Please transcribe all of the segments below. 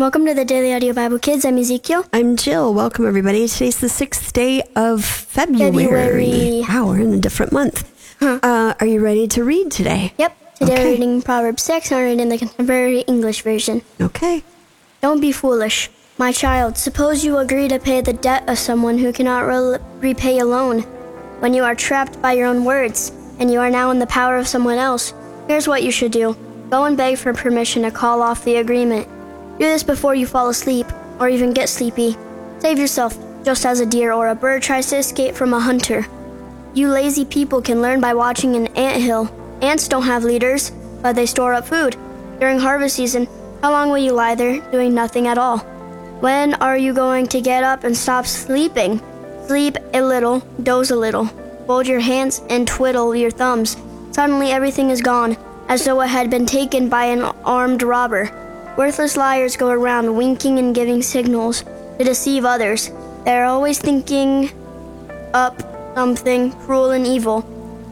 Welcome to the Daily Audio Bible Kids. I'm Ezekiel. I'm Jill. Welcome, everybody. Today's the sixth day of February. February. Wow, we're in a different month. Uh, are you ready to read today? Yep. Today Okay. we're reading Proverbs 6 and we're reading the Contemporary English Version. Okay. Don't be foolish. My child, suppose you agree to pay the debt of someone who cannot re- repay a loan. When you are trapped by your own words and you are now in the power of someone else, here's what you should do go and beg for permission to call off the agreement. Do this before you fall asleep or even get sleepy. Save yourself, just as a deer or a bird tries to escape from a hunter. You lazy people can learn by watching an anthill. Ants don't have leaders, but they store up food. During harvest season, how long will you lie there doing nothing at all? When are you going to get up and stop sleeping? Sleep a little, doze a little. Fold your hands and twiddle your thumbs. Suddenly everything is gone, as though it had been taken by an armed robber. Worthless liars go around winking and giving signals to deceive others. They are always thinking up something cruel and evil,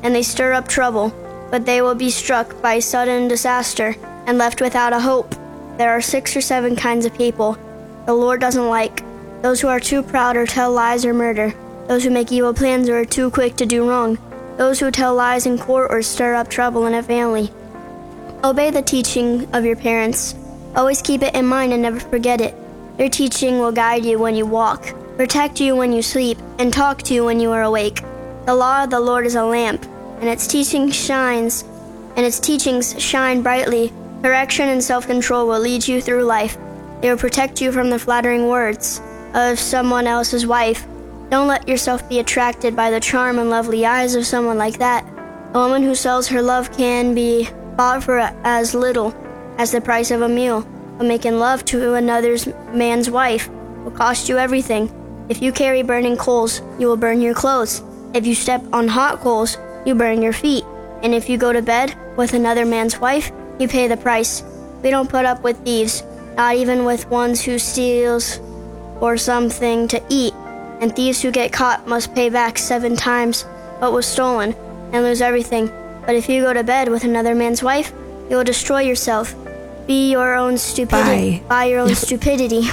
and they stir up trouble, but they will be struck by sudden disaster and left without a hope. There are six or seven kinds of people the Lord doesn't like those who are too proud or tell lies or murder, those who make evil plans or are too quick to do wrong, those who tell lies in court or stir up trouble in a family. Obey the teaching of your parents. Always keep it in mind and never forget it. Their teaching will guide you when you walk, protect you when you sleep, and talk to you when you are awake. The law of the Lord is a lamp, and its teaching shines, and its teachings shine brightly. Correction and self-control will lead you through life. They will protect you from the flattering words of someone else's wife. Don't let yourself be attracted by the charm and lovely eyes of someone like that. A woman who sells her love can be bought for as little as the price of a meal, but making love to another's man's wife will cost you everything. If you carry burning coals, you will burn your clothes. If you step on hot coals, you burn your feet. And if you go to bed with another man's wife, you pay the price. We don't put up with thieves, not even with ones who steals or something to eat. And thieves who get caught must pay back seven times what was stolen and lose everything. But if you go to bed with another man's wife, you will destroy yourself. Be your own stupidity. Bye. By your own stupidity.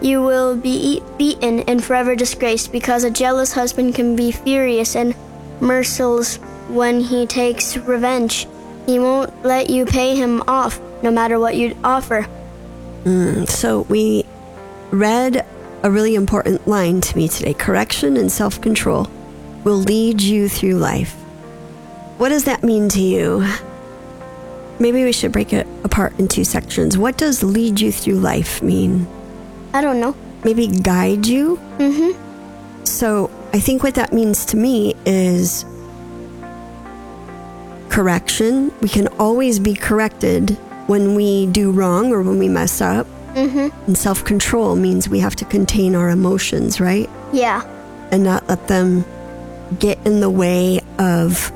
You will be eat, beaten and forever disgraced because a jealous husband can be furious and merciless when he takes revenge. He won't let you pay him off, no matter what you offer. Mm, so we read a really important line to me today. Correction and self control will lead you through life. What does that mean to you? Maybe we should break it apart in two sections. What does lead you through life mean? I don't know. Maybe guide you? Mm-hmm. So I think what that means to me is correction. We can always be corrected when we do wrong or when we mess up. Mm-hmm. And self control means we have to contain our emotions, right? Yeah. And not let them get in the way of,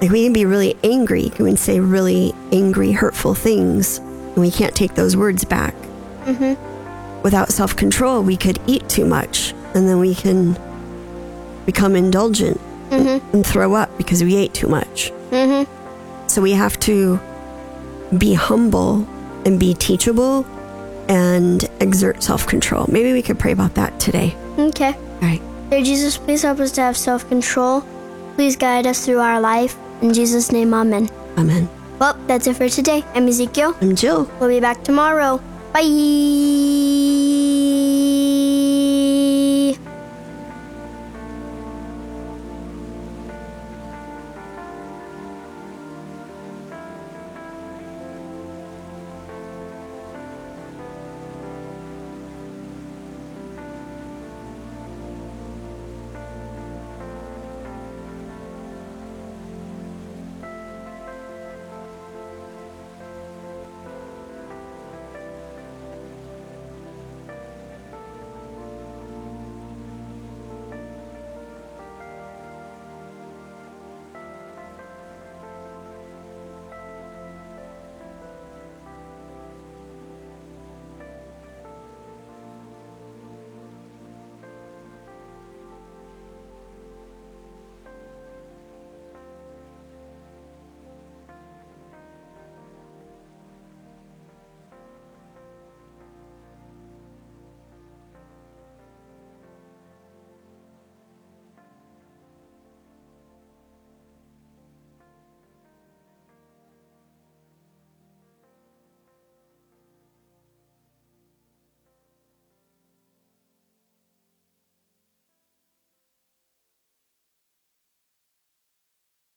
like, we can be really angry. We can say really angry, hurtful things, and we can't take those words back. Mm-hmm. Without self control, we could eat too much, and then we can become indulgent Mm-hmm. and throw up because we ate too much. Mm-hmm. So we have to be humble and be teachable and exert self control. Maybe we could pray about that today. Okay. All right. Dear Jesus, please help us to have self control. Please guide us through our life. In Jesus' name, Amen. Amen. Well, that's it for today. I'm Ezekiel. I'm Jill. We'll be back tomorrow. Bye.